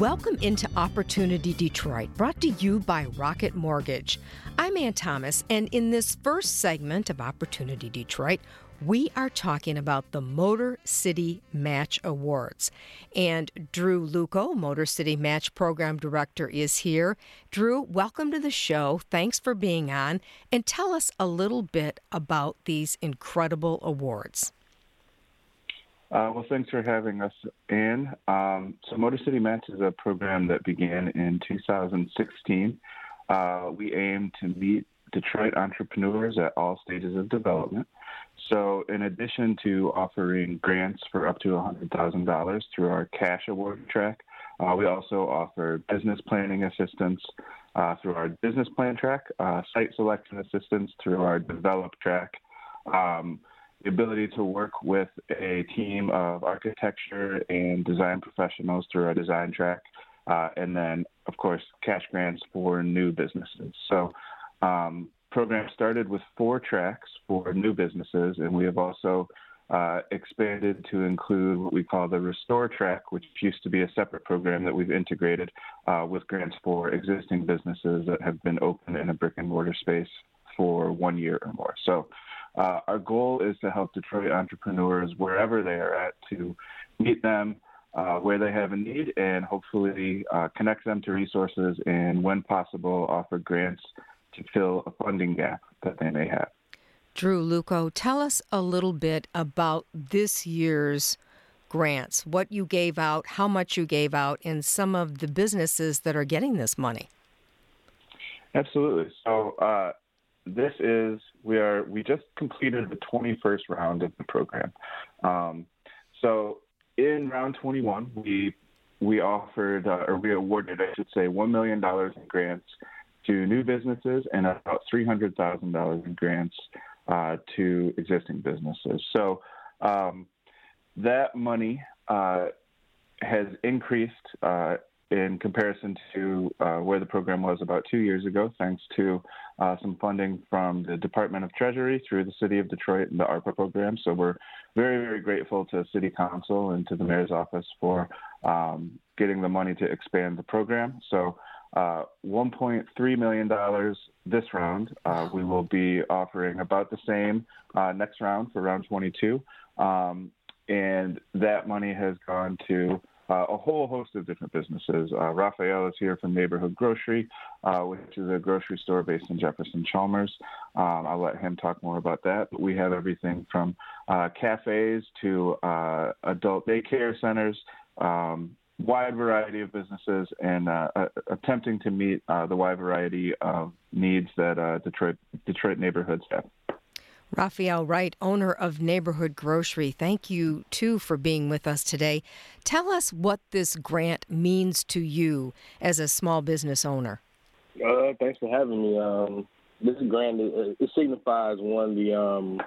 Welcome into Opportunity Detroit, brought to you by Rocket Mortgage. I'm Ann Thomas, and in this first segment of Opportunity Detroit, we are talking about the Motor City Match Awards. And Drew Lucco, Motor City Match Program Director, is here. Drew, welcome to the show. Thanks for being on. And tell us a little bit about these incredible awards. Uh, well, thanks for having us, Ann. Um, so, Motor City Match is a program that began in 2016. Uh, we aim to meet Detroit entrepreneurs at all stages of development. So, in addition to offering grants for up to $100,000 through our cash award track, uh, we also offer business planning assistance uh, through our business plan track, uh, site selection assistance through our develop track, um, the ability to work with a team of architecture and design professionals through our design track, uh, and then, of course, cash grants for new businesses. So, um, program started with four tracks for new businesses, and we have also uh, expanded to include what we call the Restore track, which used to be a separate program that we've integrated uh, with grants for existing businesses that have been open in a brick and mortar space for one year or more. So, uh, our goal is to help Detroit entrepreneurs wherever they are at to meet them. Uh, where they have a need and hopefully uh, connect them to resources and, when possible, offer grants to fill a funding gap that they may have. Drew Lucco, tell us a little bit about this year's grants, what you gave out, how much you gave out, and some of the businesses that are getting this money. Absolutely. So uh, this is we are we just completed the 21st round of the program. Um, so in round 21, we we offered uh, or we awarded, I should say, one million dollars in grants to new businesses and about $300,000 in grants uh, to existing businesses. So um, that money uh, has increased uh, in comparison to uh, where the program was about two years ago, thanks to uh, some funding from the Department of Treasury through the City of Detroit and the ARPA program. So we're very, very grateful to City Council and to the Mayor's office for um, getting the money to expand the program. So uh, $1.3 million this round. Uh, we will be offering about the same uh, next round for round 22. Um, and that money has gone to uh, a whole host of different businesses. Uh, Raphael is here from Neighborhood Grocery, uh, which is a grocery store based in Jefferson Chalmers. Um, I'll let him talk more about that. But we have everything from cafes to adult daycare centers. Um, wide variety of businesses and uh, uh, attempting to meet uh, the wide variety of needs that uh, Detroit Detroit neighborhoods have. Raphael Wright, owner of Neighborhood Grocery, thank you too for being with us today. Tell us what this grant means to you as a small business owner. Uh, thanks for having me. Um, this grant it, it signifies one the um,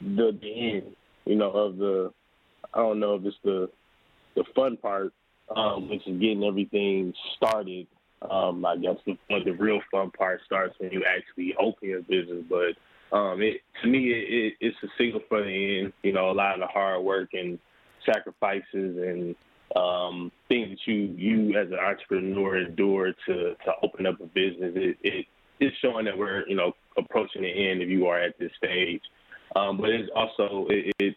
the the end, you know, of the I don't know if it's the the fun part, um, which is getting everything started. Um, I guess the, the real fun part starts when you actually open your business. But um, it, to me, it, it, it's a signal for the end. You know, a lot of the hard work and sacrifices and um, things that you you as an entrepreneur endure to to open up a business. It, it it's showing that we're you know approaching the end if you are at this stage. Um, but it's also it, it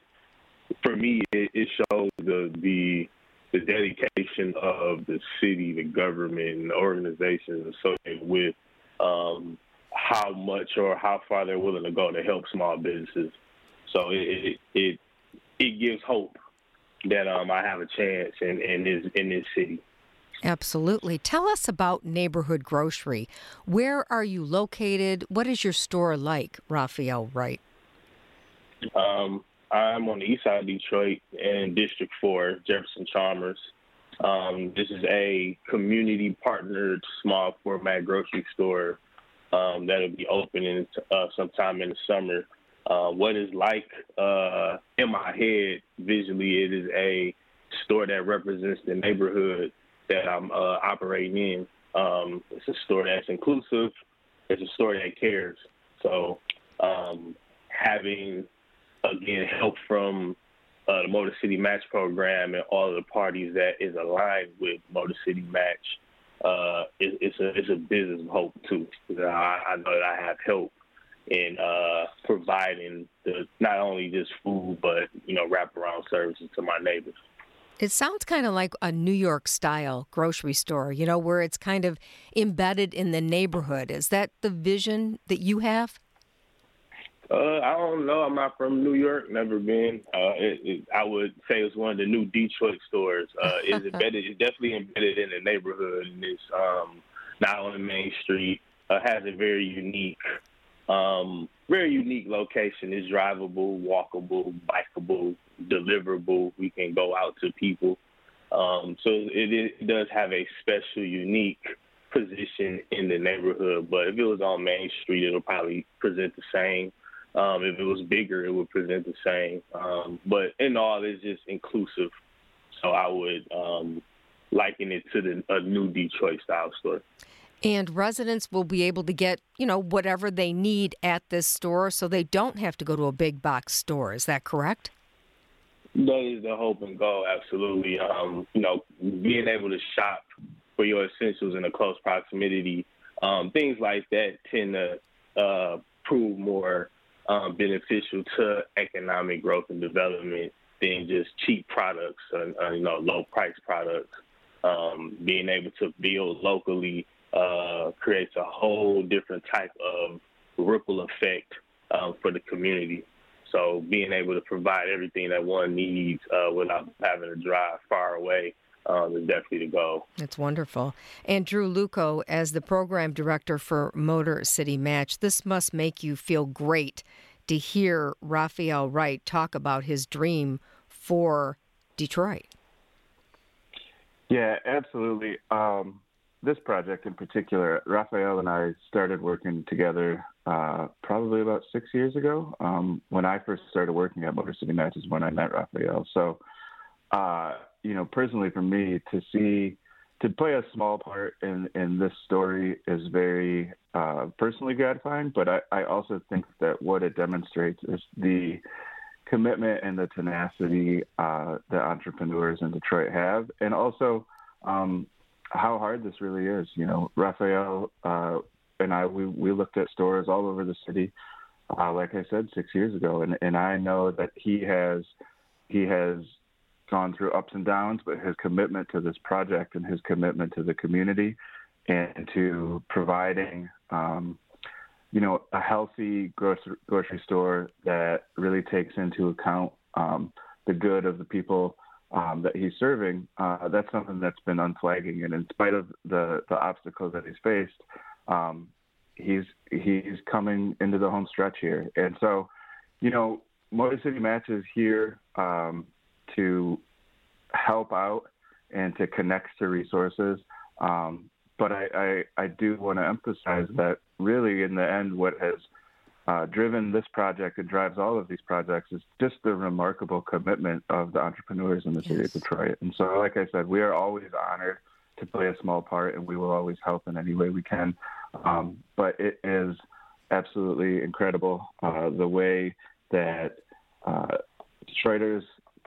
for me, it, it shows the the the dedication of the city, the government, and the organizations associated with um, how much or how far they're willing to go to help small businesses. So it it it, gives hope that um, I have a chance in, in this in this city. Absolutely. Tell us about Neighborhood Grocery. Where are you located? What is your store like, Raphael Wright? Um, I'm on the east side of Detroit in District 4, Jefferson Chalmers. Um, this is a community partnered small format grocery store um, that'll be opening uh, sometime in the summer. Uh, what is like uh, in my head visually, it is a store that represents the neighborhood that I'm uh, operating in. Um, it's a store that's inclusive. It's a store that cares. So um, having again help from uh, the Motor City Match program and all of the parties that is aligned with Motor City Match, uh, it, it's a it's a business of hope too. I, I know that I have help in uh, providing the not only just food but you know wraparound services to my neighbors. It sounds kind of like a New York style grocery store, you know, where it's kind of embedded in the neighborhood. Is that the vision that you have? Uh, I don't know. I'm not from New York. Never been. Uh, it, it, I would say it's one of the new Detroit stores. Uh, it's embedded. It's definitely embedded in the neighborhood, and it's um, not on the main street. Uh, has a very unique, um, very unique location. It's drivable, walkable, bikeable, deliverable. We can go out to people. Um, so it, it does have a special, unique position in the neighborhood. But if it was on Main Street, it'll probably present the same. Um, if it was bigger, it would present the same. Um, but in all, it's just inclusive. So I would um, liken it to the, a new Detroit style store. And residents will be able to get, you know, whatever they need at this store so they don't have to go to a big box store. Is that correct? That is the hope and goal, absolutely. Um, you know, being able to shop for your essentials in a close proximity, um, things like that tend to uh, prove more um, beneficial to economic growth and development than just cheap products, and, you know, low price products. Um, being able to build locally uh, creates a whole different type of ripple effect um, for the community. So being able to provide everything that one needs uh, without having to drive far away um, is definitely the goal. That's wonderful. And Drew Lucco, as the program director for Motor City Match, this must make you feel great to hear Raphael Wright talk about his dream for Detroit. Yeah, absolutely. Um, this project in particular, Raphael and I started working together uh, probably about six years ago. Um, when I first started working at Motor City Matches, when I met Raphael. So, uh, you know, personally for me to see to play a small part in in this story is very uh, personally gratifying. But I, I also think that what it demonstrates is the commitment and the tenacity uh, that entrepreneurs in Detroit have, and also um, how hard this really is. You know, Raphael uh, and I we we looked at stores all over the city. Uh, like I said six years ago, and and I know that he has he has gone through ups and downs, but his commitment to this project and his commitment to the community and to providing, um, you know, a healthy grocery, grocery store that really takes into account um, the good of the people um, that he's serving, uh, that's something that's been unflagging. And in spite of the, the obstacles that he's faced, um, he's he's coming into the home stretch here. And so, you know, Motor City Matches here um, to help out and to connect to resources. Um, but I, I, I do want to emphasize that really, in the end, what has uh, driven this project and drives all of these projects is just the remarkable commitment of the entrepreneurs in the yes. city of Detroit. And so, like I said, we are always honored to play a small part, and we will always help in any way we can. Um, but it is absolutely incredible uh, the way that uh, Detroiters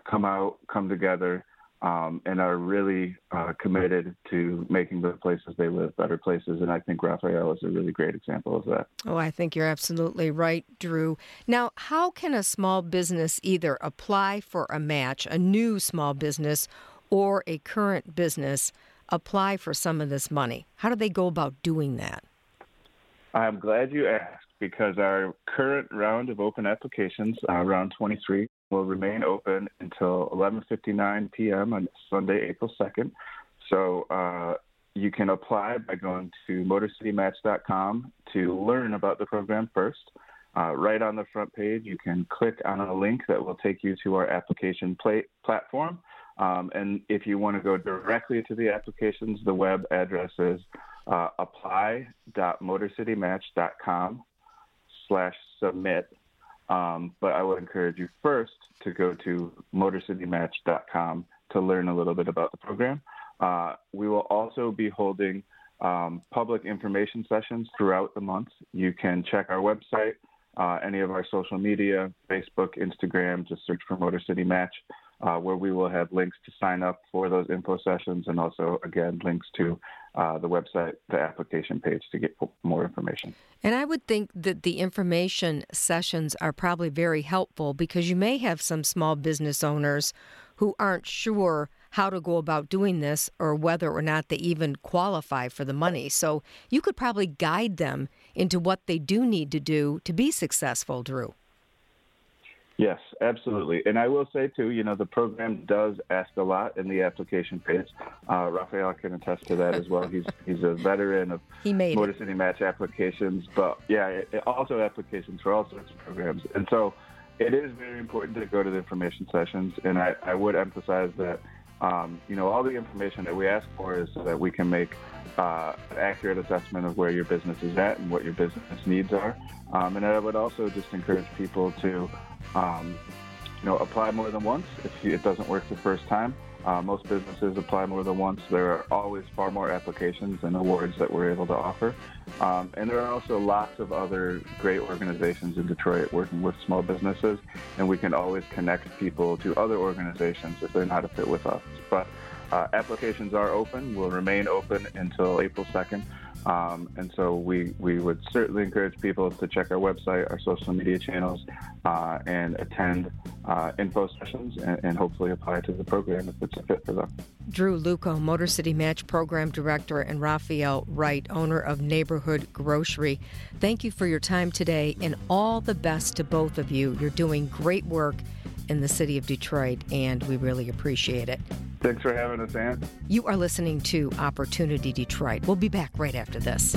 come out, come together, um, and are really uh, committed to making the places they live better places. And I think Raphael is a really great example of that. Oh, I think you're absolutely right, Drew. Now, how can a small business either apply for a match, a new small business, or a current business apply for some of this money? How do they go about doing that? I'm glad you asked because our current round of open applications, uh, round 23, will remain open until 11:59 p.m. on Sunday, April 2nd. So uh, you can apply by going to motorcitymatch.com to learn about the program first. Uh, right on the front page, you can click on a link that will take you to our application play- platform. Um, and if you want to go directly to the applications, the web address is uh, apply.motorcitymatch.com slash submit. Um, but I would encourage you first to go to motorcitymatch.com to learn a little bit about the program. Uh, we will also be holding um, public information sessions throughout the month. You can check our website uh, any of our social media, Facebook, Instagram, just search for Motor City Match, uh, where we will have links to sign up for those info sessions and also, again, links to uh, the website, the application page to get more information. And I would think that the information sessions are probably very helpful because you may have some small business owners who aren't sure how to go about doing this or whether or not they even qualify for the money. So you could probably guide them into what they do need to do to be successful, Drew. Yes, absolutely. And I will say, too, you know, the program does ask a lot in the application phase. Uh, Raphael can attest to that as well. He's he's a veteran of he Motor it. City Match applications, but yeah, it, also applications for all sorts of programs. And so it is very important to go to the information sessions. And I, I would emphasize that um, you know, all the information that we ask for is so that we can make uh, an accurate assessment of where your business is at and what your business needs are. Um, and I would also just encourage people to, um, you know, apply more than once if it doesn't work the first time. Uh, most businesses apply more than once. There are always far more applications and awards that we're able to offer. Um, and there are also lots of other great organizations in Detroit working with small businesses, and we can always connect people to other organizations if they're not a fit with us. But uh, applications are open, will remain open until April 2nd. Um, and so we, we would certainly encourage people to check our website, our social media channels, uh, and attend uh, info sessions and, and, hopefully apply to the program if it's a fit for them. Drew Lucco, Motor City Match Program Director, and Raphael Wright, owner of Neighborhood Grocery. Thank you for your time today and all the best to both of you. You're doing great work in the city of Detroit, and we really appreciate it. Thanks for having us, Ann. You are listening to Opportunity Detroit. We'll be back right after this.